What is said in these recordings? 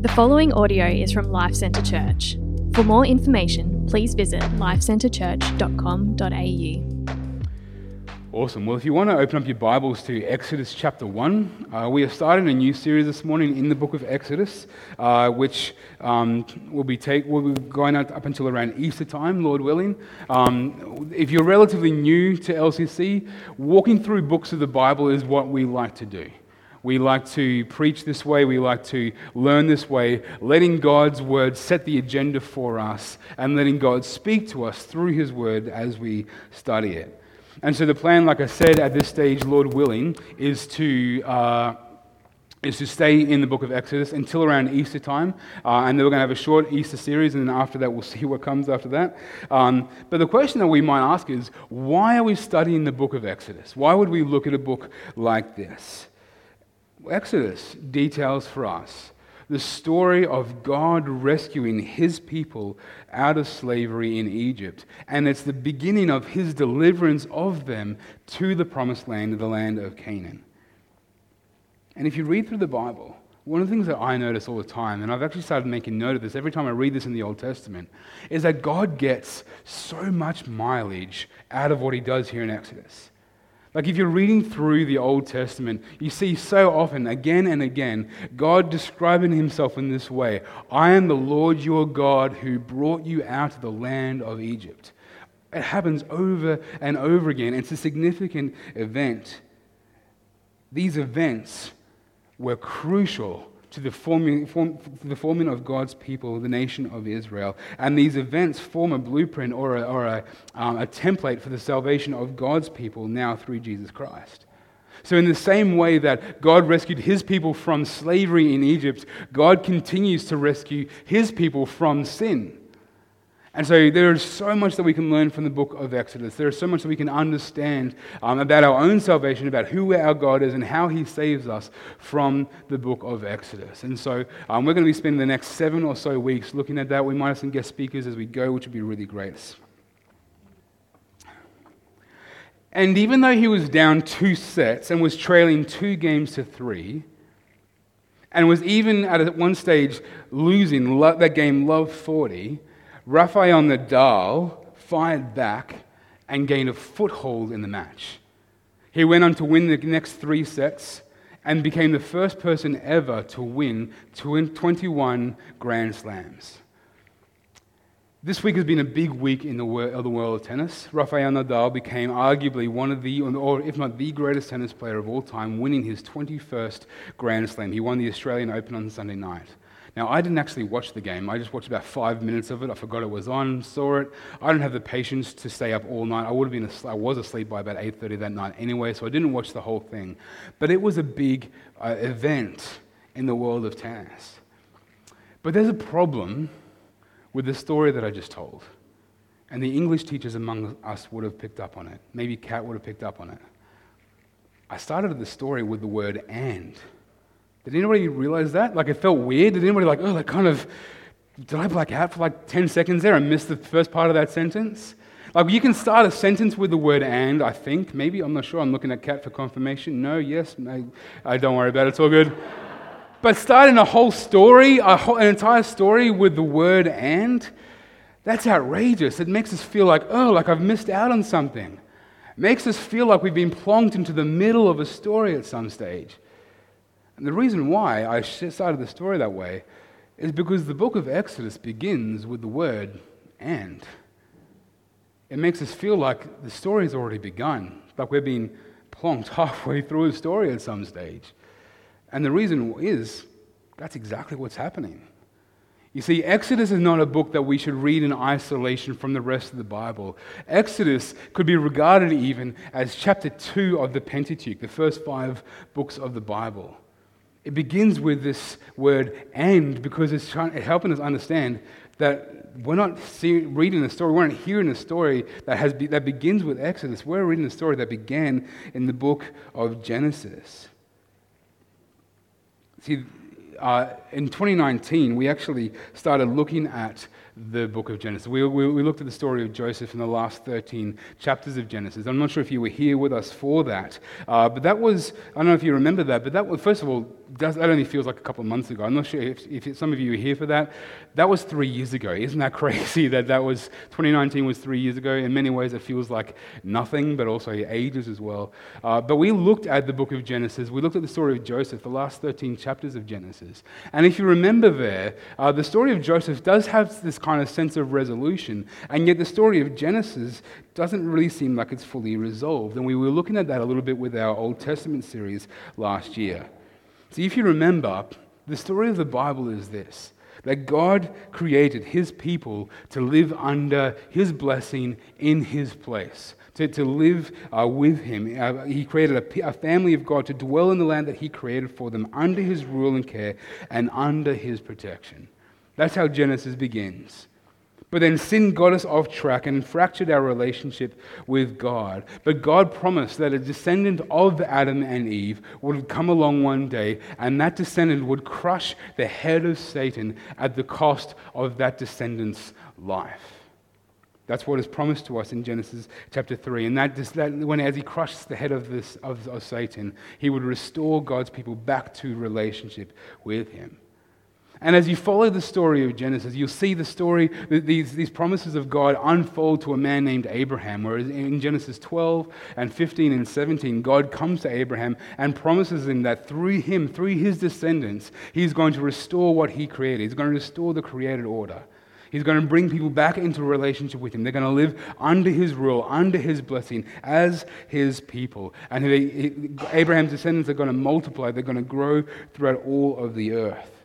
The following audio is from Life Centre Church. For more information, please visit lifecentrechurch.com.au. Awesome. Well, if you want to open up your Bibles to Exodus chapter 1, uh, we are starting a new series this morning in the book of Exodus, uh, which um, will, be take, will be going up until around Easter time, Lord willing. Um, if you're relatively new to LCC, walking through books of the Bible is what we like to do. We like to preach this way, we like to learn this way, letting God's word set the agenda for us and letting God speak to us through his word as we study it. And so, the plan, like I said, at this stage, Lord willing, is to. Uh, is to stay in the book of Exodus until around Easter time. Uh, and then we're going to have a short Easter series, and then after that, we'll see what comes after that. Um, but the question that we might ask is why are we studying the book of Exodus? Why would we look at a book like this? Exodus details for us the story of God rescuing his people out of slavery in Egypt. And it's the beginning of his deliverance of them to the promised land, the land of Canaan. And if you read through the Bible, one of the things that I notice all the time, and I've actually started making note of this every time I read this in the Old Testament, is that God gets so much mileage out of what he does here in Exodus. Like if you're reading through the Old Testament, you see so often, again and again, God describing himself in this way I am the Lord your God who brought you out of the land of Egypt. It happens over and over again. It's a significant event. These events were crucial to the forming, form, the forming of God's people, the nation of Israel. And these events form a blueprint or, a, or a, um, a template for the salvation of God's people now through Jesus Christ. So, in the same way that God rescued his people from slavery in Egypt, God continues to rescue his people from sin. And so there is so much that we can learn from the book of Exodus. There is so much that we can understand um, about our own salvation, about who our God is, and how He saves us from the book of Exodus. And so um, we're going to be spending the next seven or so weeks looking at that. We might have some guest speakers as we go, which would be really great. And even though he was down two sets and was trailing two games to three, and was even at one stage losing that game love 40, Rafael Nadal fired back and gained a foothold in the match. He went on to win the next three sets and became the first person ever to win 21 Grand Slams. This week has been a big week in the world, of tennis. Rafael Nadal became arguably one of the, or if not the greatest tennis player of all time, winning his 21st Grand Slam. He won the Australian Open on Sunday night. Now, I didn't actually watch the game. I just watched about five minutes of it. I forgot it was on, saw it. I don't have the patience to stay up all night. I would have been asleep, I was asleep by about 8:30 that night anyway, so I didn't watch the whole thing. But it was a big uh, event in the world of tennis. But there's a problem with the story that I just told. And the English teachers among us would have picked up on it. Maybe Kat would have picked up on it. I started the story with the word and. Did anybody realize that? Like it felt weird. Did anybody like, oh, that kind of, did I black out for like 10 seconds there and miss the first part of that sentence? Like you can start a sentence with the word and, I think. Maybe, I'm not sure. I'm looking at Kat for confirmation. No, yes, I, I don't worry about it. It's all good. But starting a whole story, a whole, an entire story with the word and, that's outrageous. It makes us feel like, oh, like I've missed out on something. It makes us feel like we've been plonked into the middle of a story at some stage. And the reason why I started the story that way is because the book of Exodus begins with the word and. It makes us feel like the story has already begun, like we're being plonked halfway through a story at some stage. And the reason is that's exactly what's happening. You see, Exodus is not a book that we should read in isolation from the rest of the Bible. Exodus could be regarded even as chapter 2 of the Pentateuch, the first five books of the Bible. It begins with this word and because it's, trying, it's helping us understand that we're not reading a story, we're not hearing a story that, has be, that begins with Exodus. We're reading a story that began in the book of Genesis. See, uh, in 2019, we actually started looking at the book of Genesis. We, we, we, looked at the story of Joseph in the last 13 chapters of Genesis. I'm not sure if you were here with us for that, uh, but that was, I don't know if you remember that, but that was, first of all, that only feels like a couple of months ago. I'm not sure if, if some of you were here for that. That was three years ago. Isn't that crazy that that was 2019 was three years ago? In many ways, it feels like nothing, but also ages as well. Uh, but we looked at the book of Genesis. We looked at the story of Joseph, the last 13 chapters of Genesis. And if you remember there, uh, the story of Joseph does have this kind of sense of resolution, and yet the story of Genesis doesn't really seem like it's fully resolved. And we were looking at that a little bit with our Old Testament series last year. See, if you remember, the story of the Bible is this that God created his people to live under his blessing in his place, to, to live uh, with him. Uh, he created a, a family of God to dwell in the land that he created for them under his rule and care and under his protection. That's how Genesis begins. But then sin got us off track and fractured our relationship with God. But God promised that a descendant of Adam and Eve would come along one day, and that descendant would crush the head of Satan at the cost of that descendant's life. That's what is promised to us in Genesis chapter 3. And that, that when as he crushed the head of, this, of, of Satan, he would restore God's people back to relationship with him. And as you follow the story of Genesis, you'll see the story, these, these promises of God unfold to a man named Abraham. Whereas in Genesis 12 and 15 and 17, God comes to Abraham and promises him that through him, through his descendants, he's going to restore what he created. He's going to restore the created order. He's going to bring people back into a relationship with him. They're going to live under his rule, under his blessing, as his people. And Abraham's descendants are going to multiply, they're going to grow throughout all of the earth.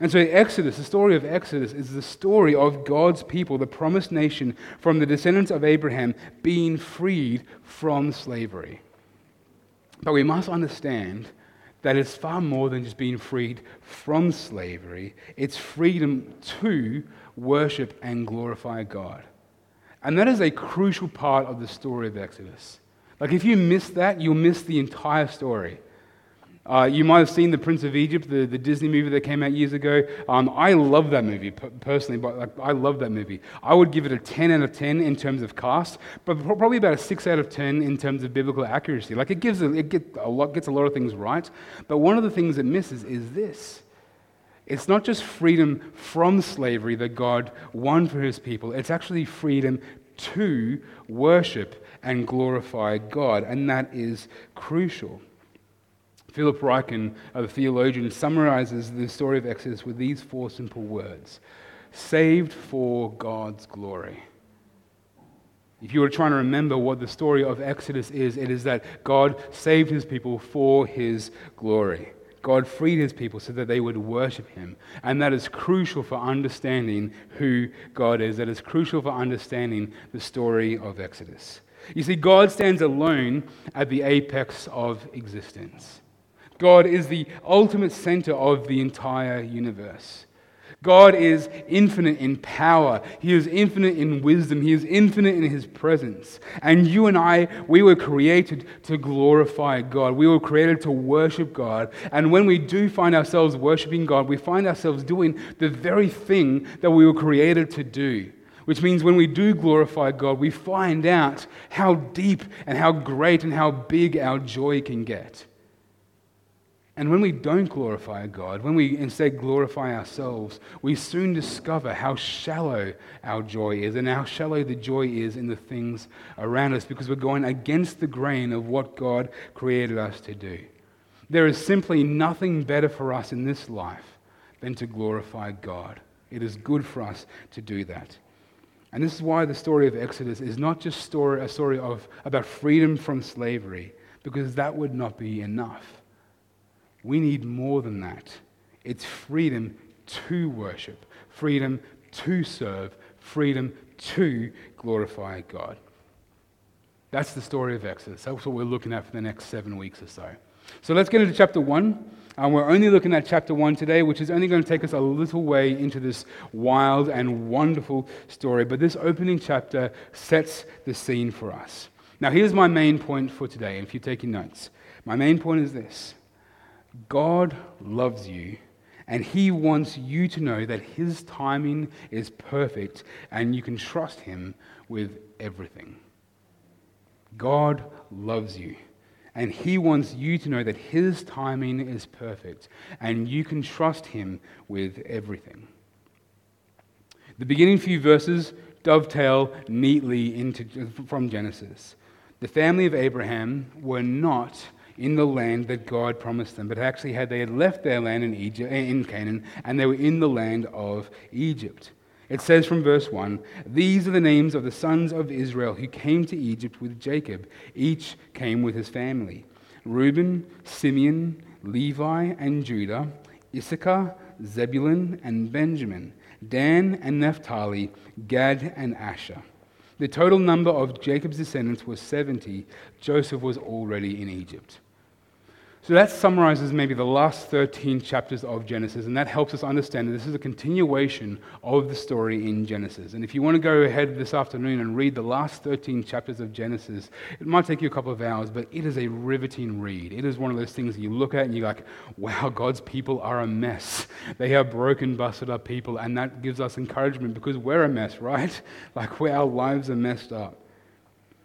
And so, Exodus, the story of Exodus, is the story of God's people, the promised nation, from the descendants of Abraham being freed from slavery. But we must understand that it's far more than just being freed from slavery, it's freedom to worship and glorify God. And that is a crucial part of the story of Exodus. Like, if you miss that, you'll miss the entire story. Uh, you might have seen The Prince of Egypt, the, the Disney movie that came out years ago. Um, I love that movie personally, but like, I love that movie. I would give it a 10 out of 10 in terms of cast, but probably about a 6 out of 10 in terms of biblical accuracy. Like it gives a, it get a lot, gets a lot of things right, but one of the things it misses is this. It's not just freedom from slavery that God won for his people, it's actually freedom to worship and glorify God, and that is crucial. Philip Ryken, a theologian, summarizes the story of Exodus with these four simple words saved for God's glory. If you were trying to remember what the story of Exodus is, it is that God saved his people for his glory. God freed his people so that they would worship him. And that is crucial for understanding who God is. That is crucial for understanding the story of Exodus. You see, God stands alone at the apex of existence. God is the ultimate center of the entire universe. God is infinite in power. He is infinite in wisdom. He is infinite in his presence. And you and I, we were created to glorify God. We were created to worship God. And when we do find ourselves worshiping God, we find ourselves doing the very thing that we were created to do. Which means when we do glorify God, we find out how deep and how great and how big our joy can get. And when we don't glorify God, when we instead glorify ourselves, we soon discover how shallow our joy is and how shallow the joy is in the things around us because we're going against the grain of what God created us to do. There is simply nothing better for us in this life than to glorify God. It is good for us to do that. And this is why the story of Exodus is not just story, a story of, about freedom from slavery, because that would not be enough. We need more than that. It's freedom to worship, freedom to serve, freedom to glorify God. That's the story of Exodus. That's what we're looking at for the next seven weeks or so. So let's get into chapter 1. Um, we're only looking at chapter 1 today, which is only going to take us a little way into this wild and wonderful story. But this opening chapter sets the scene for us. Now, here's my main point for today, if you're taking notes. My main point is this God loves you, and He wants you to know that His timing is perfect and you can trust Him with everything. God loves you, And He wants you to know that His timing is perfect and you can trust Him with everything. The beginning few verses dovetail neatly into, from Genesis. The family of Abraham were not in the land that God promised them, but actually had they had left their land in Egypt eh, in Canaan and they were in the land of Egypt. It says from verse 1 These are the names of the sons of Israel who came to Egypt with Jacob. Each came with his family Reuben, Simeon, Levi, and Judah, Issachar, Zebulun, and Benjamin, Dan and Naphtali, Gad and Asher. The total number of Jacob's descendants was 70. Joseph was already in Egypt. So that summarizes maybe the last 13 chapters of Genesis, and that helps us understand that this is a continuation of the story in Genesis. And if you want to go ahead this afternoon and read the last 13 chapters of Genesis, it might take you a couple of hours, but it is a riveting read. It is one of those things that you look at and you're like, wow, God's people are a mess. They are broken, busted up people, and that gives us encouragement because we're a mess, right? Like, our lives are messed up.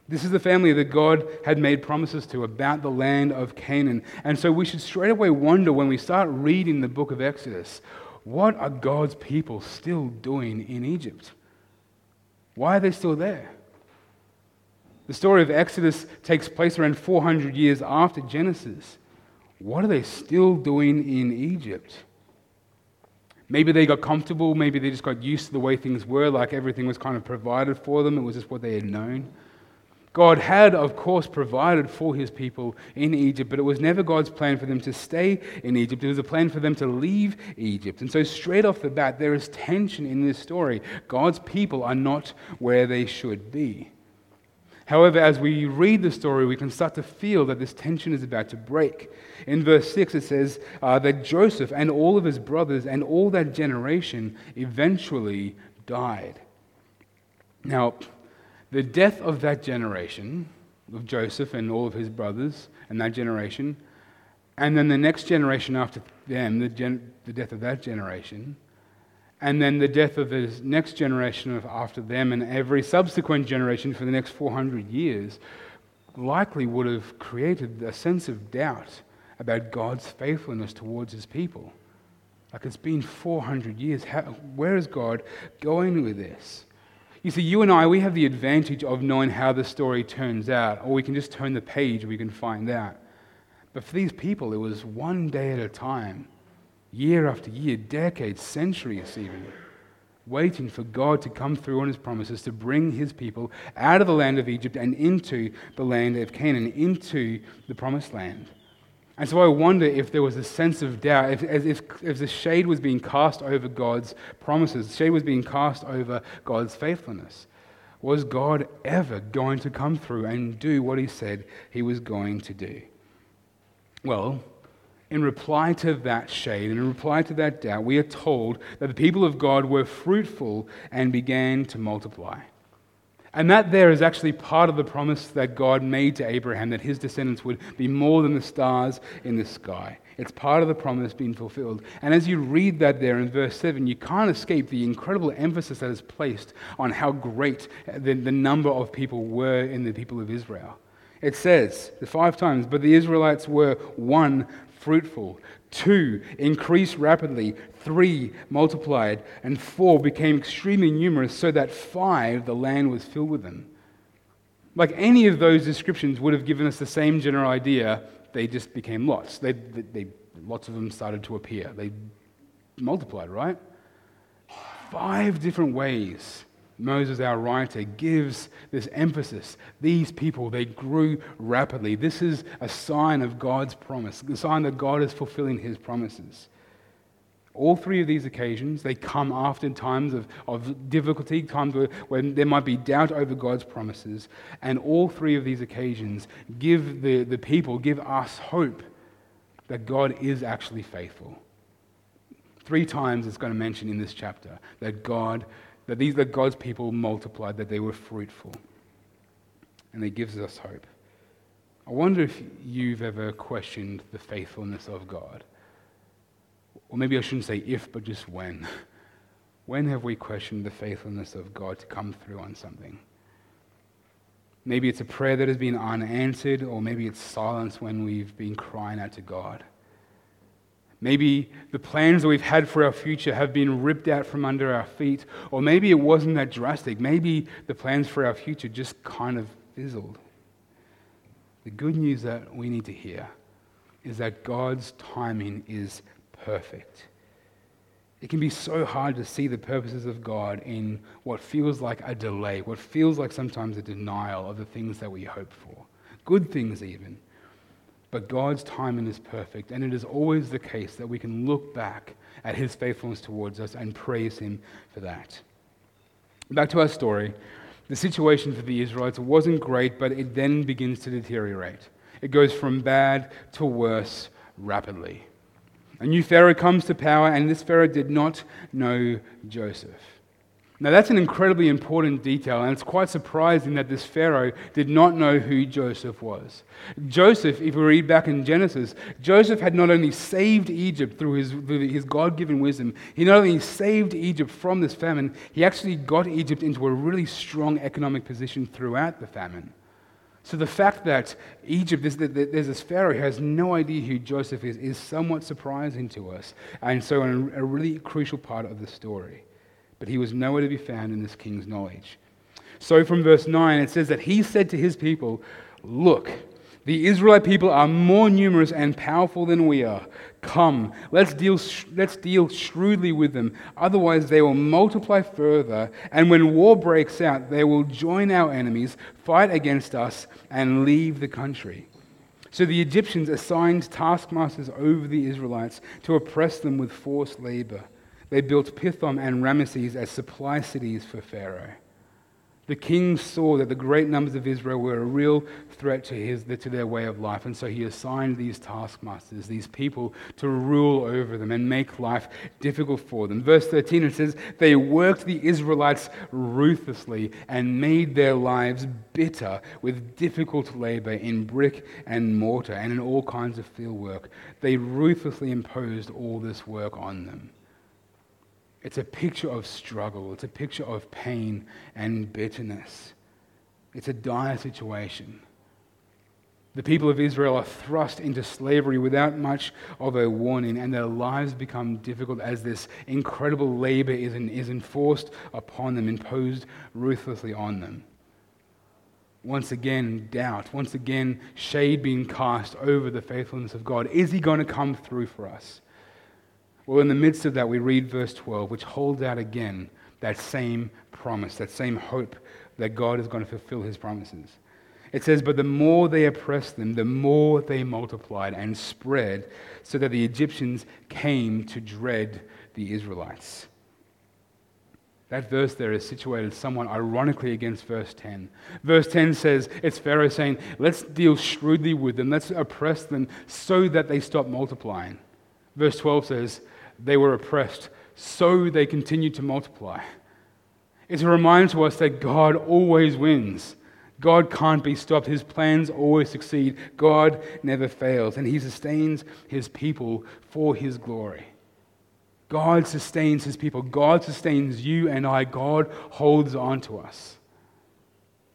This is the family that God had made promises to about the land of Canaan. And so we should straight away wonder when we start reading the book of Exodus what are God's people still doing in Egypt? Why are they still there? The story of Exodus takes place around 400 years after Genesis. What are they still doing in Egypt? Maybe they got comfortable, maybe they just got used to the way things were, like everything was kind of provided for them, it was just what they had known. God had, of course, provided for his people in Egypt, but it was never God's plan for them to stay in Egypt. It was a plan for them to leave Egypt. And so, straight off the bat, there is tension in this story. God's people are not where they should be. However, as we read the story, we can start to feel that this tension is about to break. In verse 6, it says uh, that Joseph and all of his brothers and all that generation eventually died. Now, the death of that generation, of Joseph and all of his brothers and that generation, and then the next generation after them, the, gen- the death of that generation, and then the death of the next generation of after them and every subsequent generation for the next 400 years likely would have created a sense of doubt about God's faithfulness towards his people. Like it's been 400 years. How, where is God going with this? You see, you and I, we have the advantage of knowing how the story turns out, or we can just turn the page and we can find out. But for these people, it was one day at a time, year after year, decades, centuries even, waiting for God to come through on his promises to bring his people out of the land of Egypt and into the land of Canaan, into the promised land. And so I wonder if there was a sense of doubt, if, as if, if the shade was being cast over God's promises, the shade was being cast over God's faithfulness. Was God ever going to come through and do what he said he was going to do? Well, in reply to that shade, and in reply to that doubt, we are told that the people of God were fruitful and began to multiply. And that there is actually part of the promise that God made to Abraham that his descendants would be more than the stars in the sky. It's part of the promise being fulfilled. And as you read that there in verse 7, you can't escape the incredible emphasis that is placed on how great the, the number of people were in the people of Israel. It says, the five times, but the Israelites were one, fruitful, two, increased rapidly, three multiplied, and four became extremely numerous, so that five, the land was filled with them. Like any of those descriptions would have given us the same general idea, they just became lots. They, they, they, lots of them started to appear. They multiplied, right? Five different ways Moses, our writer, gives this emphasis. These people, they grew rapidly. This is a sign of God's promise, a sign that God is fulfilling his promises. All three of these occasions, they come after times of, of difficulty, times where, when there might be doubt over God's promises. And all three of these occasions give the, the people, give us hope that God is actually faithful. Three times it's going to mention in this chapter that God, that these that God's people multiplied, that they were fruitful. And it gives us hope. I wonder if you've ever questioned the faithfulness of God or maybe I shouldn't say if, but just when. When have we questioned the faithfulness of God to come through on something? Maybe it's a prayer that has been unanswered, or maybe it's silence when we've been crying out to God. Maybe the plans that we've had for our future have been ripped out from under our feet, or maybe it wasn't that drastic. Maybe the plans for our future just kind of fizzled. The good news that we need to hear is that God's timing is perfect. It can be so hard to see the purposes of God in what feels like a delay, what feels like sometimes a denial of the things that we hope for, good things even. But God's timing is perfect, and it is always the case that we can look back at his faithfulness towards us and praise him for that. Back to our story. The situation for the Israelites wasn't great, but it then begins to deteriorate. It goes from bad to worse rapidly. A new Pharaoh comes to power, and this Pharaoh did not know Joseph. Now, that's an incredibly important detail, and it's quite surprising that this Pharaoh did not know who Joseph was. Joseph, if we read back in Genesis, Joseph had not only saved Egypt through his, through his God given wisdom, he not only saved Egypt from this famine, he actually got Egypt into a really strong economic position throughout the famine. So the fact that Egypt, there's this Pharaoh who has no idea who Joseph is, is somewhat surprising to us, and so a really crucial part of the story but he was nowhere to be found in this king's knowledge. So from verse 9, it says that he said to his people, Look, the Israelite people are more numerous and powerful than we are. Come, let's deal, let's deal shrewdly with them. Otherwise, they will multiply further, and when war breaks out, they will join our enemies, fight against us, and leave the country. So the Egyptians assigned taskmasters over the Israelites to oppress them with forced labor. They built Pithom and Ramesses as supply cities for Pharaoh. The king saw that the great numbers of Israel were a real threat to, his, to their way of life, and so he assigned these taskmasters, these people, to rule over them and make life difficult for them. Verse 13 it says, They worked the Israelites ruthlessly and made their lives bitter with difficult labor in brick and mortar and in all kinds of field work. They ruthlessly imposed all this work on them. It's a picture of struggle, it's a picture of pain and bitterness. It's a dire situation. The people of Israel are thrust into slavery without much of a warning, and their lives become difficult as this incredible labor is, is enforced upon them, imposed ruthlessly on them. Once again, doubt. Once again, shade being cast over the faithfulness of God. Is He going to come through for us? Well, in the midst of that, we read verse 12, which holds out again that same promise, that same hope that God is going to fulfill his promises. It says, But the more they oppressed them, the more they multiplied and spread, so that the Egyptians came to dread the Israelites. That verse there is situated somewhat ironically against verse 10. Verse 10 says, It's Pharaoh saying, Let's deal shrewdly with them, let's oppress them so that they stop multiplying. Verse 12 says, they were oppressed, so they continued to multiply. It's a reminder to us that God always wins. God can't be stopped. His plans always succeed. God never fails, and He sustains His people for His glory. God sustains His people. God sustains you and I. God holds on to us.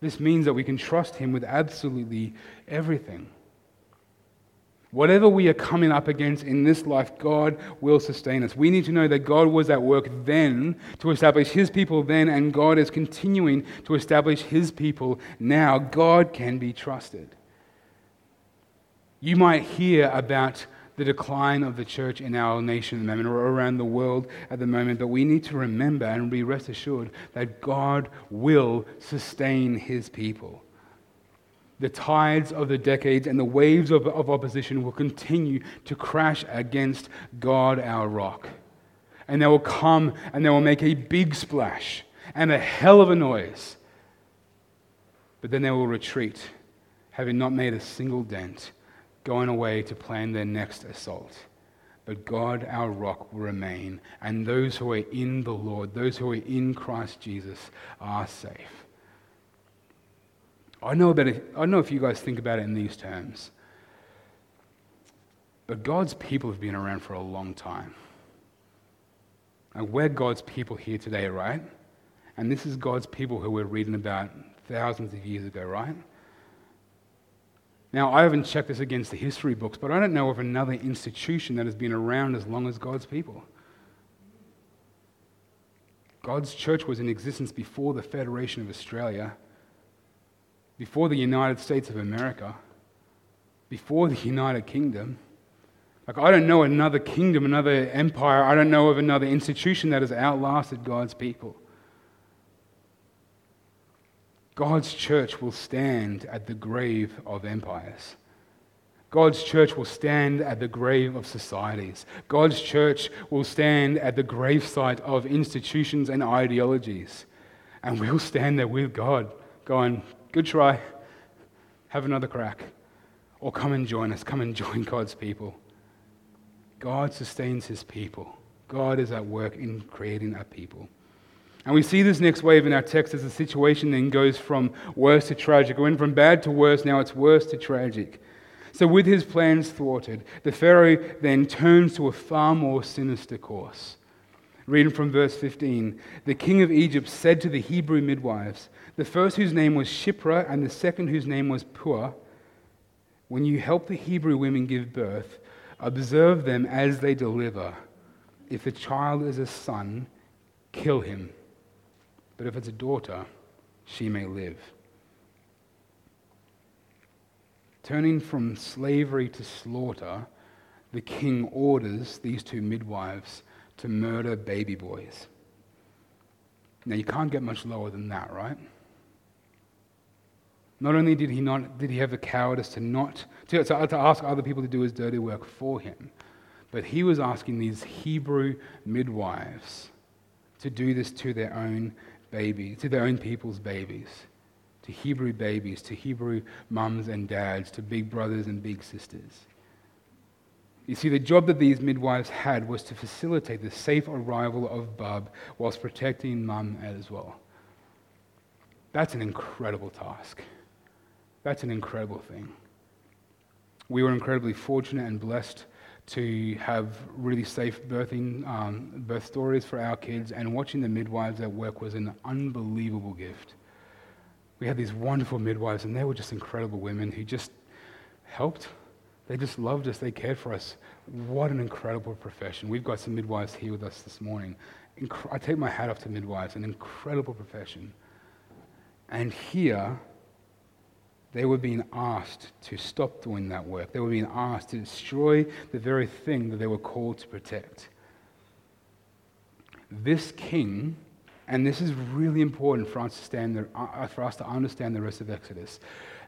This means that we can trust Him with absolutely everything. Whatever we are coming up against in this life, God will sustain us. We need to know that God was at work then to establish His people then, and God is continuing to establish His people now. God can be trusted. You might hear about the decline of the church in our nation at the moment or around the world at the moment, but we need to remember and be rest assured that God will sustain His people the tides of the decades and the waves of, of opposition will continue to crash against God, our rock. And they will come and they will make a big splash and a hell of a noise. But then they will retreat, having not made a single dent, going away to plan their next assault. But God, our rock, will remain, and those who are in the Lord, those who are in Christ Jesus, are safe. I know, about it, I know if you guys think about it in these terms, but God's people have been around for a long time. And we're God's people here today, right? And this is God's people who we're reading about thousands of years ago, right? Now, I haven't checked this against the history books, but I don't know of another institution that has been around as long as God's people. God's church was in existence before the Federation of Australia, before the United States of America, before the United Kingdom. Like, I don't know another kingdom, another empire, I don't know of another institution that has outlasted God's people. God's church will stand at the grave of empires. God's church will stand at the grave of societies. God's church will stand at the gravesite of institutions and ideologies. And we'll stand there with God, going, Good try. Have another crack. Or come and join us. Come and join God's people. God sustains his people. God is at work in creating a people. And we see this next wave in our text as the situation then goes from worse to tragic. It went from bad to worse, now it's worse to tragic. So, with his plans thwarted, the Pharaoh then turns to a far more sinister course. Reading from verse 15 The king of Egypt said to the Hebrew midwives, the first whose name was Shiphrah and the second whose name was Puah, When you help the Hebrew women give birth, observe them as they deliver. If the child is a son, kill him. But if it's a daughter, she may live. Turning from slavery to slaughter, the king orders these two midwives to murder baby boys. Now, you can't get much lower than that, right? Not only did he, not, did he have the cowardice to, not, to, to, to ask other people to do his dirty work for him, but he was asking these Hebrew midwives to do this to their own babies, to their own people's babies, to Hebrew babies, to Hebrew mums and dads, to big brothers and big sisters. You see, the job that these midwives had was to facilitate the safe arrival of Bub whilst protecting mum as well. That's an incredible task. That's an incredible thing. We were incredibly fortunate and blessed to have really safe birthing um, birth stories for our kids, and watching the midwives at work was an unbelievable gift. We had these wonderful midwives, and they were just incredible women who just helped. They just loved us. They cared for us. What an incredible profession. We've got some midwives here with us this morning. I take my hat off to midwives, an incredible profession. And here, they were being asked to stop doing that work. They were being asked to destroy the very thing that they were called to protect. This king, and this is really important for us, to uh, for us to understand the rest of Exodus,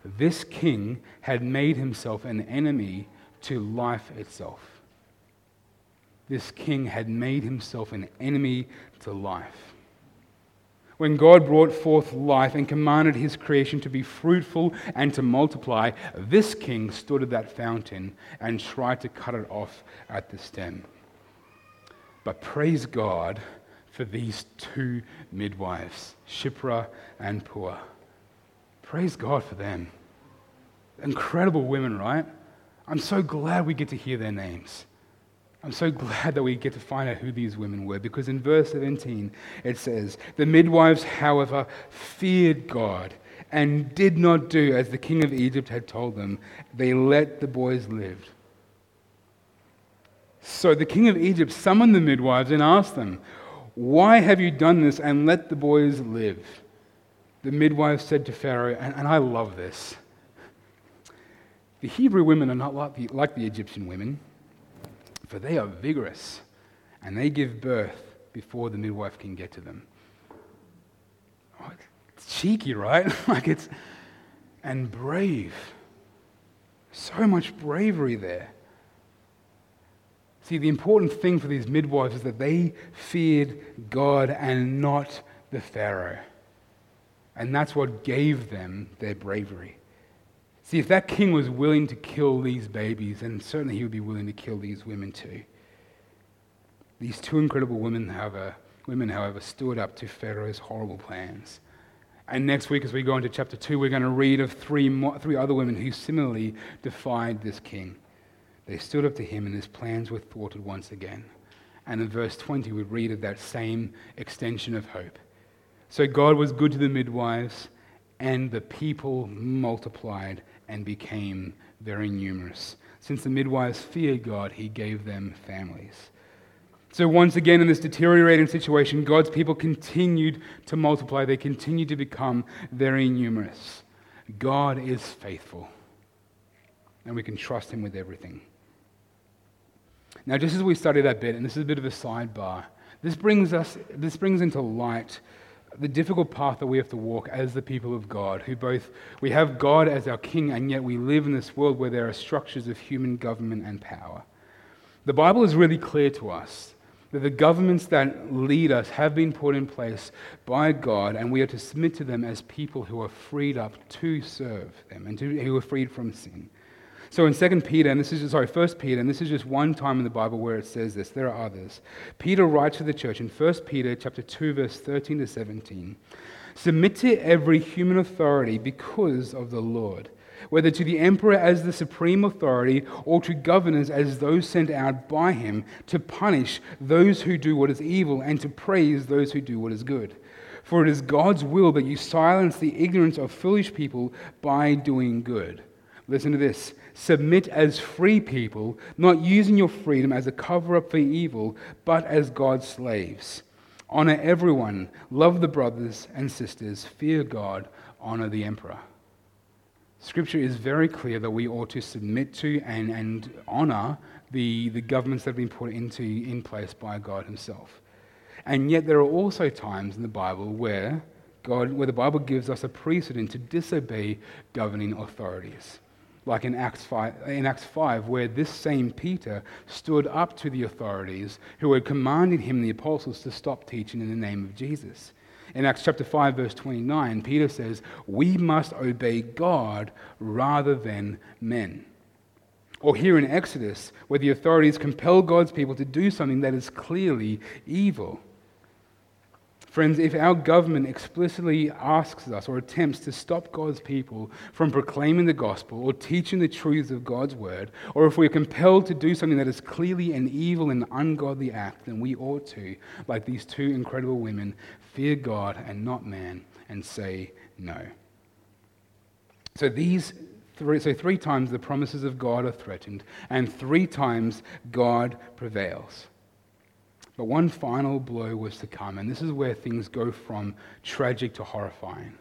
this king had made himself an enemy to life itself. This king had made himself an enemy to life. When God brought forth life and commanded his creation to be fruitful and to multiply, this king stood at that fountain and tried to cut it off at the stem. But praise God for these two midwives, Shiphrah and Puah. Praise God for them. Incredible women, right? I'm so glad we get to hear their names. I'm so glad that we get to find out who these women were because in verse 17 it says, The midwives, however, feared God and did not do as the king of Egypt had told them. They let the boys live. So the king of Egypt summoned the midwives and asked them, Why have you done this and let the boys live? The midwife said to Pharaoh, and, and I love this. The Hebrew women are not like the, like the Egyptian women for they are vigorous and they give birth before the midwife can get to them. Oh, it's cheeky, right? like it's, and brave. So much bravery there. See, the important thing for these midwives is that they feared God and not the Pharaoh. And that's what gave them their bravery. See, if that king was willing to kill these babies, then certainly he would be willing to kill these women too. These two incredible women, however, women, however, stood up to Pharaoh's horrible plans. And next week, as we go into chapter 2, we're going to read of three, more, three other women who similarly defied this king. They stood up to him, and his plans were thwarted once again. And in verse 20, we read of that same extension of hope. So God was good to the midwives and the people multiplied and became very numerous. Since the midwives feared God, he gave them families. So, once again, in this deteriorating situation, God's people continued to multiply. They continued to become very numerous. God is faithful, and we can trust him with everything. Now, just as we study that bit, and this is a bit of a sidebar, this brings us, this brings into light the difficult path that we have to walk as the people of God, who both, we have God as our king, and yet we live in this world where there are structures of human government and power. The Bible is really clear to us that the governments that lead us have been put in place by God, and we are to submit to them as people who are freed up to serve them and to, who are freed from sin. So in 2 Peter, and this is sorry, 1 Peter, and this is just one time in the Bible where it says this. There are others. Peter writes to the church in 1 Peter chapter 2, verse 13 to 17. Submit to every human authority because of the Lord, whether to the emperor as the supreme authority or to governors as those sent out by him to punish those who do what is evil and to praise those who do what is good. For it is God's will that you silence the ignorance of foolish people by doing good. Listen to this. Submit as free people, not using your freedom as a cover up for evil, but as God's slaves. Honor everyone, love the brothers and sisters, fear God, honor the emperor. Scripture is very clear that we ought to submit to and, and honor the, the governments that have been put into, in place by God Himself. And yet, there are also times in the Bible where, God, where the Bible gives us a precedent to disobey governing authorities like in Acts 5, in Acts 5, where this same Peter stood up to the authorities who had commanded him, the apostles, to stop teaching in the name of Jesus. In Acts chapter 5, verse 29, Peter says, We must obey God rather than men. Or here in Exodus, where the authorities compel God's people to do something that is clearly evil. Friends, if our government explicitly asks us or attempts to stop God's people from proclaiming the gospel or teaching the truths of God's word, or if we're compelled to do something that is clearly an evil and ungodly act, then we ought to, like these two incredible women, fear God and not man and say no. So these three, so three times the promises of God are threatened, and three times God prevails. But one final blow was to come, and this is where things go from tragic to horrifying.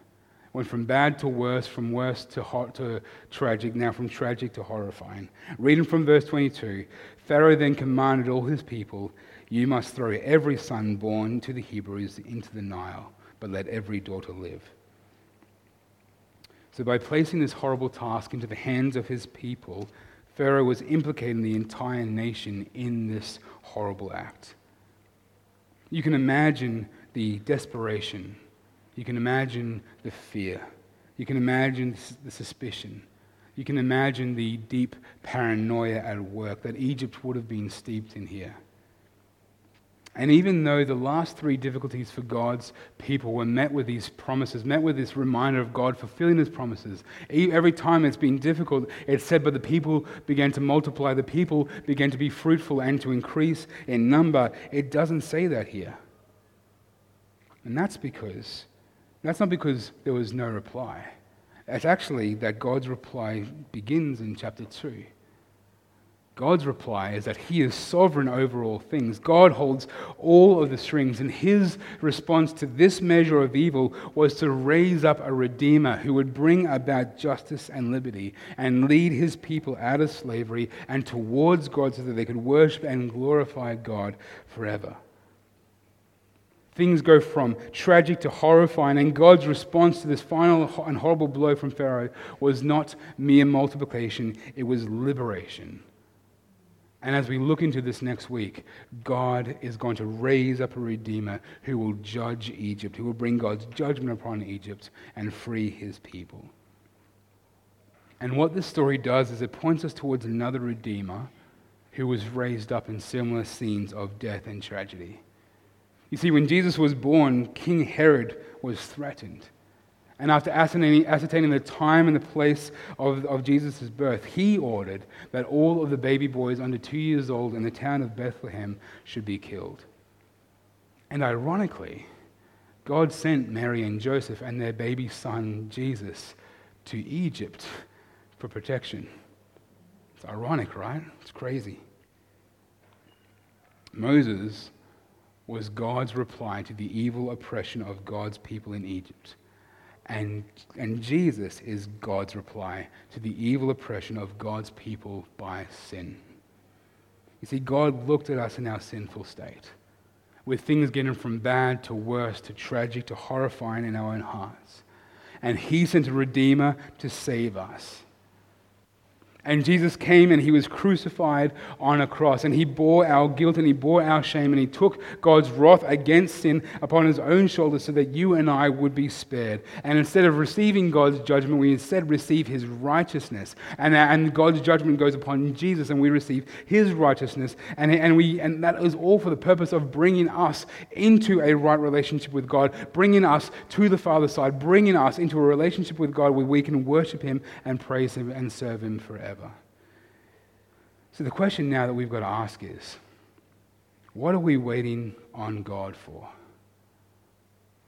Went from bad to worse, from worse to, hot to tragic, now from tragic to horrifying. Reading from verse 22 Pharaoh then commanded all his people, You must throw every son born to the Hebrews into the Nile, but let every daughter live. So, by placing this horrible task into the hands of his people, Pharaoh was implicating the entire nation in this horrible act. You can imagine the desperation. You can imagine the fear. You can imagine the suspicion. You can imagine the deep paranoia at work that Egypt would have been steeped in here. And even though the last three difficulties for God's people were met with these promises, met with this reminder of God fulfilling his promises, every time it's been difficult, it's said, but the people began to multiply, the people began to be fruitful and to increase in number. It doesn't say that here. And that's because, that's not because there was no reply. It's actually that God's reply begins in chapter 2. God's reply is that He is sovereign over all things. God holds all of the strings, and His response to this measure of evil was to raise up a Redeemer who would bring about justice and liberty and lead His people out of slavery and towards God so that they could worship and glorify God forever. Things go from tragic to horrifying, and God's response to this final and horrible blow from Pharaoh was not mere multiplication, it was liberation. And as we look into this next week, God is going to raise up a Redeemer who will judge Egypt, who will bring God's judgment upon Egypt and free his people. And what this story does is it points us towards another Redeemer who was raised up in similar scenes of death and tragedy. You see, when Jesus was born, King Herod was threatened. And after ascertaining, the time and the place of, of Jesus' birth, he ordered that all of the baby boys under two years old in the town of Bethlehem should be killed. And ironically, God sent Mary and Joseph and their baby son, Jesus, to Egypt for protection. It's ironic, right? It's crazy. Moses was God's reply to the evil oppression of God's people in Egypt. And, and Jesus is God's reply to the evil oppression of God's people by sin. You see, God looked at us in our sinful state, with things getting from bad to worse to tragic to horrifying in our own hearts. And He sent a Redeemer to save us. And Jesus came and he was crucified on a cross. And he bore our guilt and he bore our shame and he took God's wrath against sin upon his own shoulders so that you and I would be spared. And instead of receiving God's judgment, we instead receive his righteousness. And, and God's judgment goes upon Jesus and we receive his righteousness. And, and, we, and that is all for the purpose of bringing us into a right relationship with God, bringing us to the Father's side, bringing us into a relationship with God where we can worship him and praise him and serve him forever. So the question now that we've got to ask is what are we waiting on God for?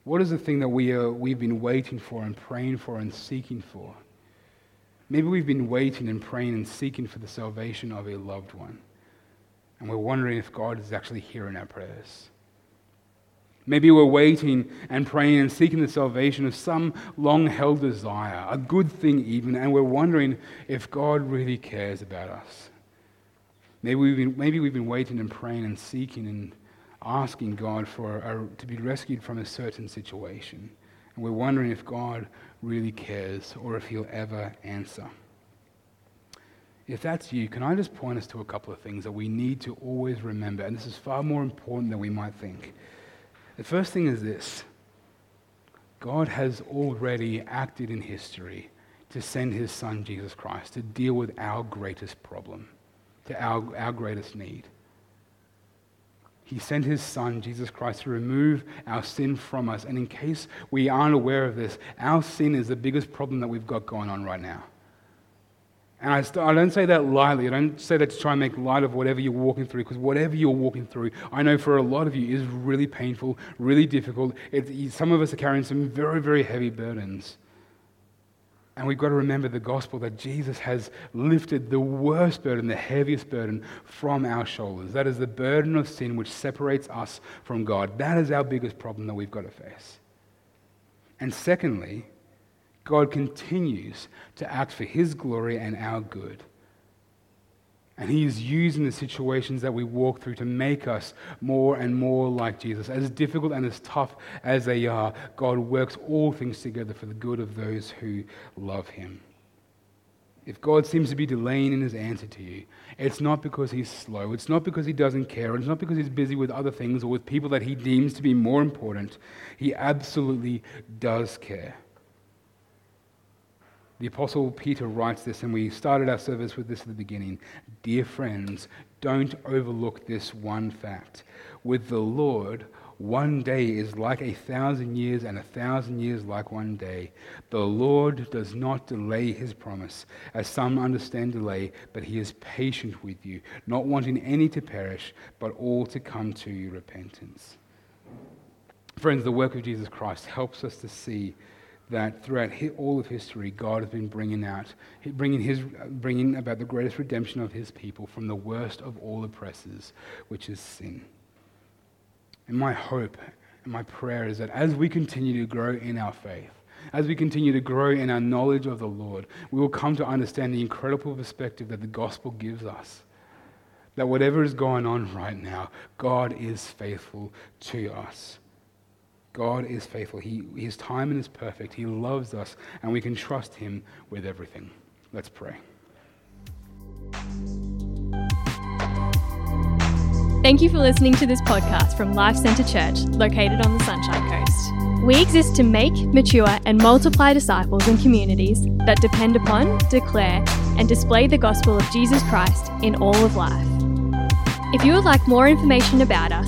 What is the thing that we are, we've been waiting for and praying for and seeking for? Maybe we've been waiting and praying and seeking for the salvation of a loved one. And we're wondering if God is actually hearing our prayers. Maybe we're waiting and praying and seeking the salvation of some long held desire, a good thing even, and we're wondering if God really cares about us. Maybe we've been, maybe we've been waiting and praying and seeking and asking God for a, to be rescued from a certain situation. And we're wondering if God really cares or if he'll ever answer. If that's you, can I just point us to a couple of things that we need to always remember? And this is far more important than we might think. The first thing is this God has already acted in history to send his son, Jesus Christ, to deal with our greatest problem to our, our greatest need. He sent his son, Jesus Christ, to remove our sin from us. And in case we aren't aware of this, our sin is the biggest problem that we've got going on right now. And I, st- I don't say that lightly. I don't say that to try and make light of whatever you're walking through, because whatever you're walking through, I know for a lot of you is really painful, really difficult. It, some of us are carrying some very, very heavy burdens. And we've got to remember the gospel that Jesus has lifted the worst burden, the heaviest burden from our shoulders. That is the burden of sin which separates us from God. That is our biggest problem that we've got to face. And secondly, God continues to act for his glory and our good. And He is using the situations that we walk through to make us more and more like Jesus. As difficult and as tough as they are, God works all things together for the good of those who love Him. If God seems to be delaying in His answer to you, it's not because He's slow. It's not because He doesn't care. It's not because He's busy with other things or with people that He deems to be more important. He absolutely does care. The Apostle Peter writes this, and we started our service with this at the beginning. Dear friends, don't overlook this one fact. With the Lord, one day is like a thousand years, and a thousand years like one day. The Lord does not delay his promise, as some understand delay, but he is patient with you, not wanting any to perish, but all to come to your repentance. Friends, the work of Jesus Christ helps us to see that throughout all of history, God has been bringing out, bringing, his, bringing about the greatest redemption of his people from the worst of all oppressors, which is sin. And my hope and my prayer is that as we continue to grow in our faith, as we continue to grow in our knowledge of the Lord, we will come to understand the incredible perspective that the gospel gives us. That whatever is going on right now, God is faithful to us. God is faithful. He, his timing is perfect. He loves us, and we can trust Him with everything. Let's pray. Thank you for listening to this podcast from Life Centre Church, located on the Sunshine Coast. We exist to make, mature, and multiply disciples and communities that depend upon, declare, and display the gospel of Jesus Christ in all of life. If you would like more information about us,